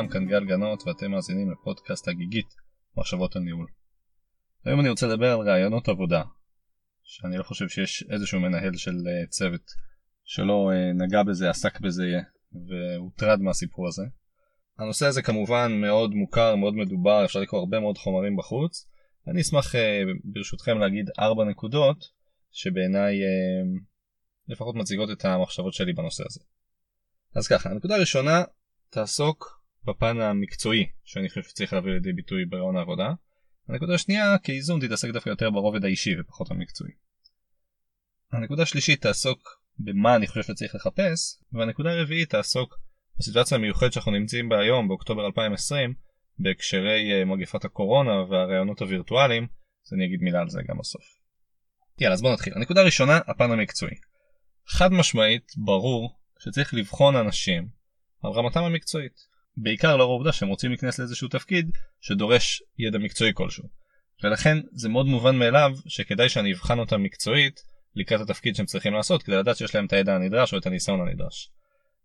שלום, כאן גל גנות ואתם מאזינים לפודקאסט הגיגית מחשבות על ניהול. היום אני רוצה לדבר על רעיונות עבודה, שאני לא חושב שיש איזשהו מנהל של אה, צוות שלא אה, נגע בזה, עסק בזה והוטרד מהסיפור הזה. הנושא הזה כמובן מאוד מוכר, מאוד מדובר, אפשר לקרוא הרבה מאוד חומרים בחוץ. אני אשמח אה, ברשותכם להגיד ארבע נקודות שבעיניי לפחות מציגות את המחשבות שלי בנושא הזה. אז ככה, הנקודה הראשונה, תעסוק בפן המקצועי שאני חושב שצריך להביא לידי ביטוי ברעיון העבודה. הנקודה השנייה, כאיזון תתעסק דווקא יותר ברובד האישי ופחות המקצועי. הנקודה השלישית תעסוק במה אני חושב שצריך לחפש, והנקודה הרביעית תעסוק בסיטואציה המיוחדת שאנחנו נמצאים בה היום, באוקטובר 2020, בהקשרי אה, מגפת הקורונה והרעיונות הווירטואליים, אז אני אגיד מילה על זה גם בסוף. יאללה, אז בואו נתחיל. הנקודה הראשונה, הפן המקצועי. חד משמעית, ברור, שצריך לבחון אנשים על רמתם המקצועית. בעיקר לאור העובדה שהם רוצים להיכנס לאיזשהו תפקיד שדורש ידע מקצועי כלשהו. ולכן זה מאוד מובן מאליו שכדאי שאני אבחן אותם מקצועית לקראת התפקיד שהם צריכים לעשות כדי לדעת שיש להם את הידע הנדרש או את הניסיון הנדרש.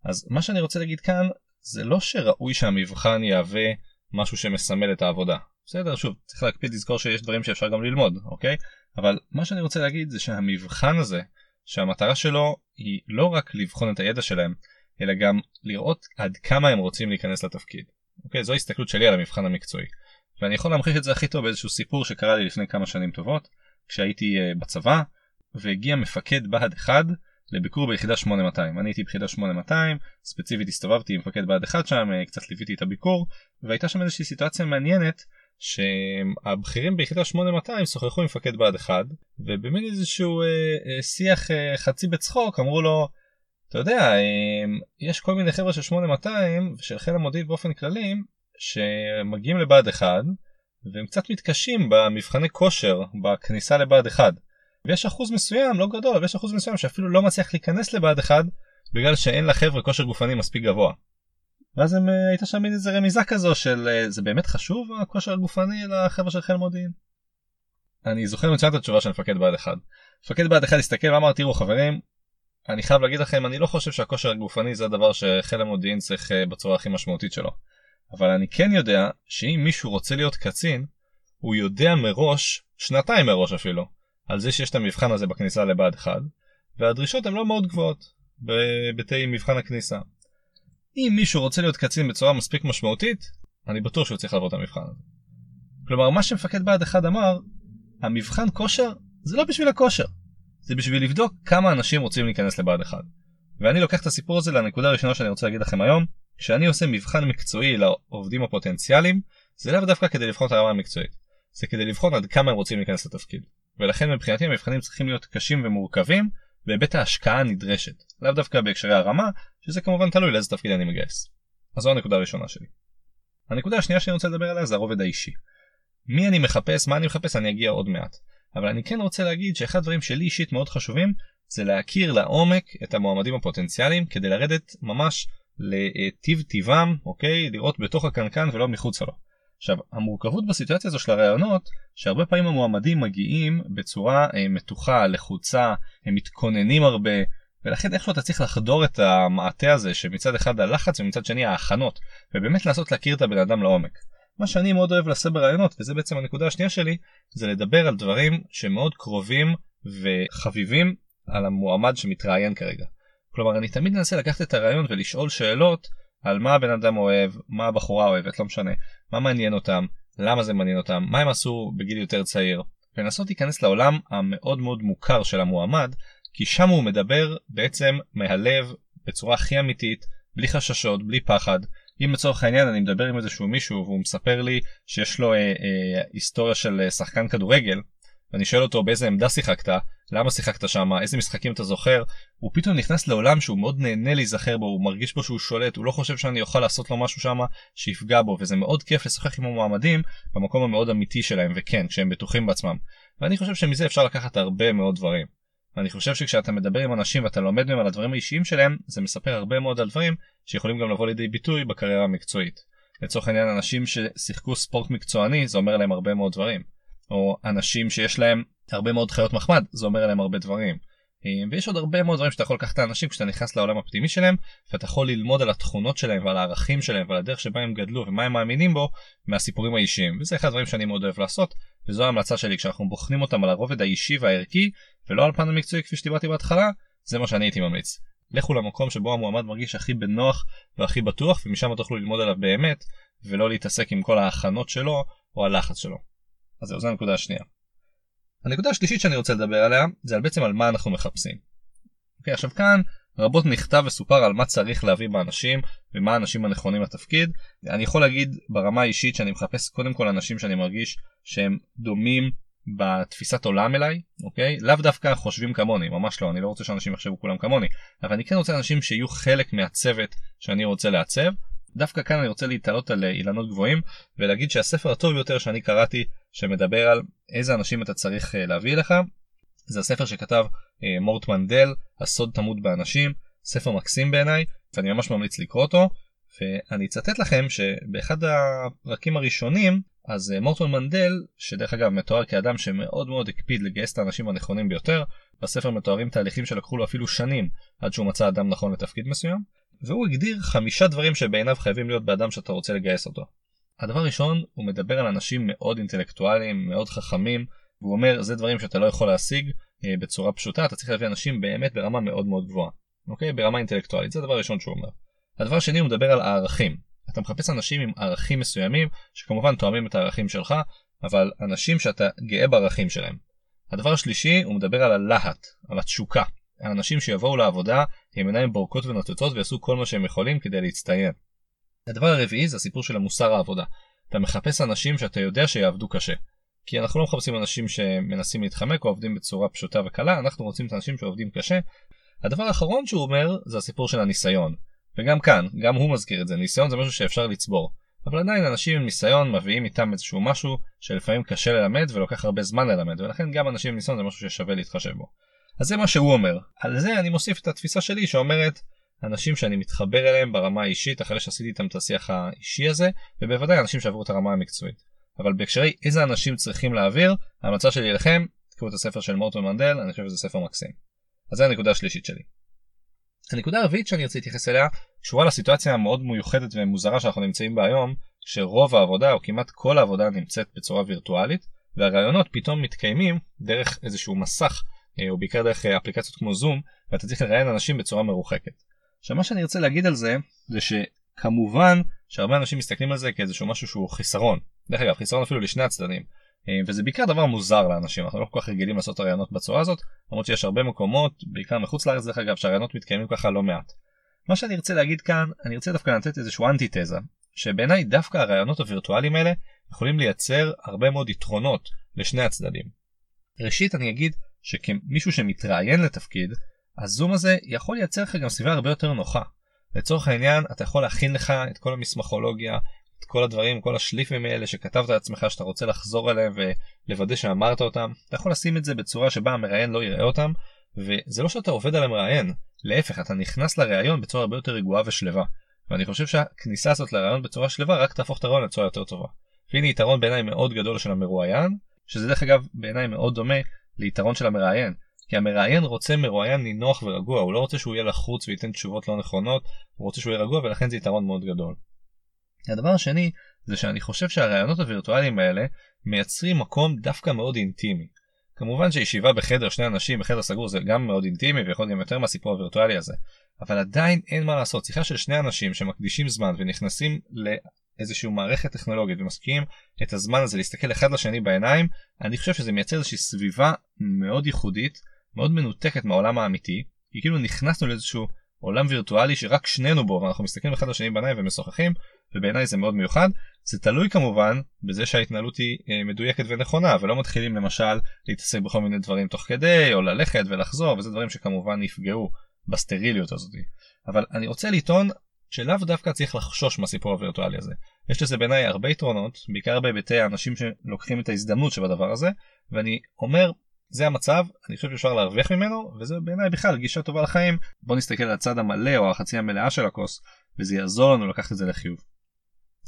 אז מה שאני רוצה להגיד כאן זה לא שראוי שהמבחן יהווה משהו שמסמל את העבודה. בסדר, שוב, צריך להקפיד לזכור שיש דברים שאפשר גם ללמוד, אוקיי? אבל מה שאני רוצה להגיד זה שהמבחן הזה שהמטרה שלו היא לא רק לבחון את הידע שלהם, אלא גם לראות עד כמה הם רוצים להיכנס לתפקיד. אוקיי, זו ההסתכלות שלי על המבחן המקצועי. ואני יכול להמחיש את זה הכי טוב באיזשהו סיפור שקרה לי לפני כמה שנים טובות, כשהייתי uh, בצבא, והגיע מפקד בה"ד 1 לביקור ביחידה 8200. אני הייתי ביחידה 8200, ספציפית הסתובבתי עם מפקד בה"ד 1 שם, uh, קצת ליוויתי את הביקור, והייתה שם איזושהי סיטואציה מעניינת שהבכירים ביחידה 8200 שוחחו עם מפקד בה"ד 1 ובמין איזשהו אה, אה, שיח אה, חצי בצחוק אמרו לו אתה יודע יש כל מיני חבר'ה של 8200 ושל חיל המודיעין באופן כללי שמגיעים לבה"ד 1 והם קצת מתקשים במבחני כושר בכניסה לבה"ד 1 ויש אחוז מסוים לא גדול אבל יש אחוז מסוים שאפילו לא מצליח להיכנס לבה"ד 1 בגלל שאין לחבר'ה כושר גופני מספיק גבוה. ואז הם, אה, הייתה שם איזה רמיזה כזו של אה, זה באמת חשוב הכושר הגופני לחבר'ה של חיל מודיעין. אני זוכר מצוין את התשובה של מפקד בה"ד 1. מפקד בה"ד 1 הסתכל ואמר תראו חברים אני חייב להגיד לכם אני לא חושב שהכושר הגופני זה הדבר שחיל המודיעין צריך אה, בצורה הכי משמעותית שלו. אבל אני כן יודע שאם מישהו רוצה להיות קצין הוא יודע מראש שנתיים מראש אפילו על זה שיש את המבחן הזה בכניסה לבה"ד 1 והדרישות הן לא מאוד גבוהות בהיבטי מבחן הכניסה. אם מישהו רוצה להיות קצין בצורה מספיק משמעותית, אני בטוח שהוא צריך לעבור את המבחן הזה. כלומר, מה שמפקד בה"ד 1 אמר, המבחן כושר זה לא בשביל הכושר, זה בשביל לבדוק כמה אנשים רוצים להיכנס לבה"ד 1. ואני לוקח את הסיפור הזה לנקודה הראשונה שאני רוצה להגיד לכם היום, כשאני עושה מבחן מקצועי לעובדים הפוטנציאליים, זה לאו דווקא כדי לבחון את הרמה המקצועית, זה כדי לבחון עד כמה הם רוצים להיכנס לתפקיד. ולכן מבחינתי המבחנים צריכים להיות קשים ומורכבים בהיבט ההשקעה הנדרשת, לאו דווקא בהקשרי הרמה, שזה כמובן תלוי לאיזה תפקיד אני מגייס. אז זו הנקודה הראשונה שלי. הנקודה השנייה שאני רוצה לדבר עליה זה הרובד האישי. מי אני מחפש, מה אני מחפש, אני אגיע עוד מעט. אבל אני כן רוצה להגיד שאחד הדברים שלי אישית מאוד חשובים זה להכיר לעומק את המועמדים הפוטנציאליים כדי לרדת ממש לטיב טיבם, אוקיי? לראות בתוך הקנקן ולא מחוצה לו. עכשיו, המורכבות בסיטואציה הזו של הרעיונות, שהרבה פעמים המועמדים מגיעים בצורה אה, מתוחה, לחוצה, הם מתכוננים הרבה, ולכן איכשהו אתה צריך לחדור את המעטה הזה שמצד אחד הלחץ ומצד שני ההכנות ובאמת לנסות להכיר את הבן אדם לעומק. מה שאני מאוד אוהב לעשות ברעיונות וזה בעצם הנקודה השנייה שלי זה לדבר על דברים שמאוד קרובים וחביבים על המועמד שמתראיין כרגע. כלומר אני תמיד מנסה לקחת את הרעיון ולשאול שאלות על מה הבן אדם אוהב, מה הבחורה אוהבת, לא משנה, מה מעניין אותם, למה זה מעניין אותם, מה הם עשו בגיל יותר צעיר, ולנסות להיכנס לעולם המאוד מאוד מוכר של המועמד כי שם הוא מדבר בעצם מהלב בצורה הכי אמיתית, בלי חששות, בלי פחד. אם לצורך העניין אני מדבר עם איזשהו מישהו והוא מספר לי שיש לו אה, אה, היסטוריה של אה, שחקן כדורגל, ואני שואל אותו באיזה עמדה שיחקת, למה שיחקת שם, איזה משחקים אתה זוכר, הוא פתאום נכנס לעולם שהוא מאוד נהנה להיזכר בו, הוא מרגיש בו שהוא שולט, הוא לא חושב שאני אוכל לעשות לו משהו שם שיפגע בו, וזה מאוד כיף לשחק עם המועמדים במקום המאוד אמיתי שלהם, וכן, כשהם בטוחים בעצמם. ואני חושב שמזה אפשר לקחת הרבה מאוד דברים. ואני חושב שכשאתה מדבר עם אנשים ואתה לומד מהם על הדברים האישיים שלהם, זה מספר הרבה מאוד על דברים שיכולים גם לבוא לידי ביטוי בקריירה המקצועית. לצורך העניין אנשים ששיחקו ספורט מקצועני זה אומר להם הרבה מאוד דברים. או אנשים שיש להם הרבה מאוד חיות מחמד זה אומר להם הרבה דברים. אה, ויש עוד הרבה מאוד דברים שאתה יכול לקחת את האנשים כשאתה נכנס לעולם הפנימי שלהם ואתה יכול ללמוד על התכונות שלהם ועל הערכים שלהם ועל הדרך שבה הם גדלו ומה הם מאמינים בו מהסיפורים האישיים וזה אחד הדברים שאני מאוד אוהב לעשות וזו ההמלצה שלי כשאנחנו בוחנים אותם על הרובד האישי והערכי ולא על פן המקצועי כפי שדיברתי בהתחלה זה מה שאני הייתי ממליץ. לכו למקום שבו המועמד מרגיש הכי בנוח והכי בטוח ומשם תוכלו ללמוד עליו באמת ולא להתעסק עם כל ההכנות שלו או הלחץ שלו. אז זהו, זו הנקודה השנייה. הנקודה השלישית שאני רוצה לדבר עליה זה על בעצם על מה אנחנו מחפשים. אוקיי, עכשיו כאן רבות נכתב וסופר על מה צריך להביא באנשים ומה האנשים הנכונים לתפקיד. אני יכול להגיד ברמה האישית שאני מחפש קודם כל אנשים שאני מרגיש שהם דומים בתפיסת עולם אליי, אוקיי? לאו דווקא חושבים כמוני, ממש לא, אני לא רוצה שאנשים יחשבו כולם כמוני, אבל אני כן רוצה אנשים שיהיו חלק מהצוות שאני רוצה לעצב. דווקא כאן אני רוצה להתעלות על אילנות גבוהים ולהגיד שהספר הטוב ביותר שאני קראתי שמדבר על איזה אנשים אתה צריך אה, להביא לך זה הספר שכתב אה, מורט מנדל הסוד תמות באנשים ספר מקסים בעיניי ואני ממש ממליץ לקרוא אותו ואני אצטט לכם שבאחד הפרקים הראשונים אז אה, מורטון מנדל שדרך אגב מתואר כאדם שמאוד מאוד הקפיד לגייס את האנשים הנכונים ביותר בספר מתוארים תהליכים שלקחו לו אפילו שנים עד שהוא מצא אדם נכון לתפקיד מסוים והוא הגדיר חמישה דברים שבעיניו חייבים להיות באדם שאתה רוצה לגייס אותו. הדבר הראשון הוא מדבר על אנשים מאוד אינטלקטואליים מאוד חכמים והוא אומר זה דברים שאתה לא יכול להשיג אה, בצורה פשוטה אתה צריך להביא אנשים באמת ברמה מאוד מאוד גבוהה אוקיי ברמה אינטלקטואלית זה הדבר הראשון שהוא אומר. הדבר השני הוא מדבר על הערכים אתה מחפש אנשים עם ערכים מסוימים שכמובן תואמים את הערכים שלך אבל אנשים שאתה גאה בערכים שלהם. הדבר השלישי הוא מדבר על הלהט על התשוקה האנשים שיבואו לעבודה עם עיניים בורקות ונוצצות ויעשו כל מה שהם יכולים כדי להצטיין. הדבר הרביעי זה הסיפור של המוסר העבודה. אתה מחפש אנשים שאתה יודע שיעבדו קשה. כי אנחנו לא מחפשים אנשים שמנסים להתחמק או עובדים בצורה פשוטה וקלה, אנחנו רוצים את האנשים שעובדים קשה. הדבר האחרון שהוא אומר זה הסיפור של הניסיון. וגם כאן, גם הוא מזכיר את זה, ניסיון זה משהו שאפשר לצבור. אבל עדיין אנשים עם ניסיון מביאים איתם איזשהו משהו שלפעמים קשה ללמד ולוקח הרבה זמן ללמד, ולכן גם אנשים עם ניסיון זה משהו ששווה להתחשב בו. אז זה מה שהוא אומר. על זה אני מוסיף את התפיסה שלי שאומרת אנשים שאני מתחבר אליהם ברמה האישית אחרי שעשיתי איתם את השיח האישי הזה ובוודאי אנשים שעברו את הרמה המקצועית. אבל בהקשרי איזה אנשים צריכים להעביר ההמלצה שלי אליכם תקראו את הספר של מורטון מנדל אני חושב שזה ספר מקסים. אז זה הנקודה השלישית שלי. הנקודה הרביעית שאני רוצה להתייחס אליה קשורה לסיטואציה המאוד מיוחדת ומוזרה שאנחנו נמצאים בה היום שרוב העבודה או כמעט כל העבודה נמצאת בצורה וירטואלית והרעיונות פתאום מתקיימים דרך איזשהו מסך או בעיקר דרך אה, אפליקציות כמו זום ואתה צריך לראיין אנשים בצורה מרוחקת. עכשיו מה שאני רוצה להגיד על זה זה שכמובן שהרבה אנשים מסתכלים על זה כאיזשהו משהו שהוא חיסרון. דרך אגב חיסרון אפילו לשני הצדדים. אה, וזה בעיקר דבר מוזר לאנשים אנחנו לא כל כך רגילים לעשות רעיונות בצורה הזאת למרות שיש הרבה מקומות בעיקר מחוץ לארץ דרך אגב שהרעיונות מתקיימים ככה לא מעט. מה שאני ארצה להגיד כאן אני ארצה דווקא לתת איזשהו אנטי תזה שבעיניי דווקא הרעיונות הווירטואליים האלה יכולים לייצר הרבה מאוד יתרונות לשני הצדדים. ראשית אני אגיד שכמישהו שמתראיין לתפקיד הזום הזה יכול לייצר לך גם סביבה הרבה יותר נוחה. לצורך העניין אתה יכול להכין לך את כל המסמכולוגיה את כל הדברים כל השליפים האלה שכתבת לעצמך שאתה רוצה לחזור אליהם ולוודא שאמרת אותם אתה יכול לשים את זה בצורה שבה המראיין לא יראה אותם וזה לא שאתה עובד על המראיין להפך אתה נכנס לראיון בצורה הרבה יותר רגועה ושלווה ואני חושב שהכניסה הזאת לראיון בצורה שלווה רק תהפוך את הראיון לצורה יותר טובה. והנה יתרון בעיניי מאוד גדול של המרואיין שזה דרך אגב בעיניי מאוד דומה ליתרון של המראיין כי המראיין רוצה מרואיין נינוח ורגוע הוא לא רוצה שהוא יהיה לחוץ וייתן תשובות לא נכונות הוא רוצה שהוא יהיה רגוע ולכן זה יתרון מאוד גדול. הדבר השני זה שאני חושב שהרעיונות הווירטואליים האלה מייצרים מקום דווקא מאוד אינטימי. כמובן שישיבה בחדר שני אנשים בחדר סגור זה גם מאוד אינטימי ויכול גם יותר מהסיפור הווירטואלי הזה אבל עדיין אין מה לעשות שיחה של שני אנשים שמקדישים זמן ונכנסים לאיזושהי מערכת טכנולוגית ומשקיעים את הזמן הזה להסתכל אחד לשני בעיניים אני חושב שזה מייצר איזושהי סביבה מאוד ייחודית מאוד מנותקת מהעולם האמיתי כי כאילו נכנסנו לאיזשהו עולם וירטואלי שרק שנינו בו ואנחנו מסתכלים אחד לשני בעיניים ומשוחחים ובעיניי זה מאוד מיוחד. זה תלוי כמובן בזה שההתנהלות היא אה, מדויקת ונכונה ולא מתחילים למשל להתעסק בכל מיני דברים תוך כדי או ללכת ולחזור וזה דברים שכמובן יפגעו בסטריליות הזאת. אבל אני רוצה לטעון שלאו דווקא צריך לחשוש מהסיפור הווירטואלי הזה יש לזה בעיניי הרבה יתרונות בעיקר בהיבטי האנשים שלוקחים את ההזדמנות שבדבר הזה ואני אומר זה המצב אני חושב שאפשר להרוויח ממנו וזה בעיניי בכלל גישה טובה לחיים בוא נסתכל על הצד המלא או החצי המלאה של הכוס וזה יעזור לנו לקחת את זה לחיוב.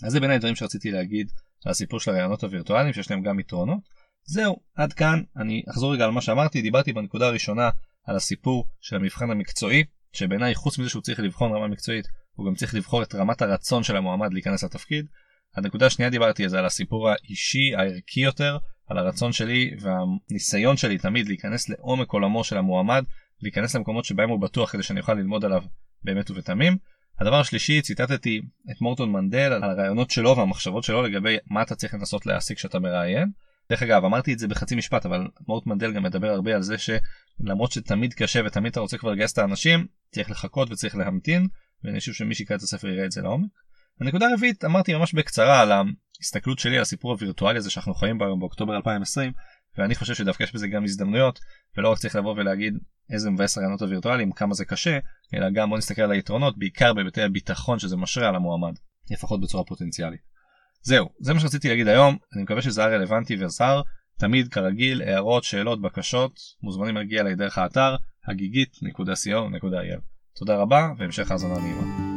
אז זה בעיניי דברים שרציתי להגיד על הסיפור של הרעיונות הווירטואליים שיש להם גם יתרונות. זהו עד כאן אני אחזור רגע על מה שאמרתי דיברתי בנקודה הראשונה על הסיפור של המבחן המקצועי, שבעיניי חוץ מזה שהוא צריך לבחון רמה מקצועית, הוא גם צריך לבחור את רמת הרצון של המועמד להיכנס לתפקיד. הנקודה השנייה דיברתי על זה על הסיפור האישי הערכי יותר, על הרצון שלי והניסיון שלי תמיד להיכנס לעומק עולמו של המועמד, להיכנס למקומות שבהם הוא בטוח כדי שאני אוכל ללמוד עליו באמת ובתמים. הדבר השלישי ציטטתי את מורטון מנדל על הרעיונות שלו והמחשבות שלו לגבי מה אתה צריך לנסות להשיג כשאתה מראיין. דרך אגב אמרתי את זה בחצי משפט אבל מורט מנדל גם מדבר הרבה על זה שלמרות שתמיד קשה ותמיד אתה רוצה כבר לגייס את האנשים צריך לחכות וצריך להמתין ואני חושב שמי שיקרא את הספר יראה את זה לעומק. הנקודה הרביעית אמרתי ממש בקצרה על ההסתכלות שלי על הסיפור הווירטואלי הזה שאנחנו חיים בו באוקטובר 2020 ואני חושב שדווקא יש בזה גם הזדמנויות ולא רק צריך לבוא ולהגיד איזה מבאס הרעיונות הווירטואליים כמה זה קשה אלא גם בוא נסתכל על היתרונות בעיקר בהיבטי הביטחון שזה משרה על המועמד לפחות בצורה פוטנציאלית. זהו זה מה שרציתי להגיד היום אני מקווה שזה היה רלוונטי וזר תמיד כרגיל הערות שאלות בקשות מוזמנים להגיע אליי דרך האתר הגיגית.co.il תודה רבה והמשך האזנה נעימה.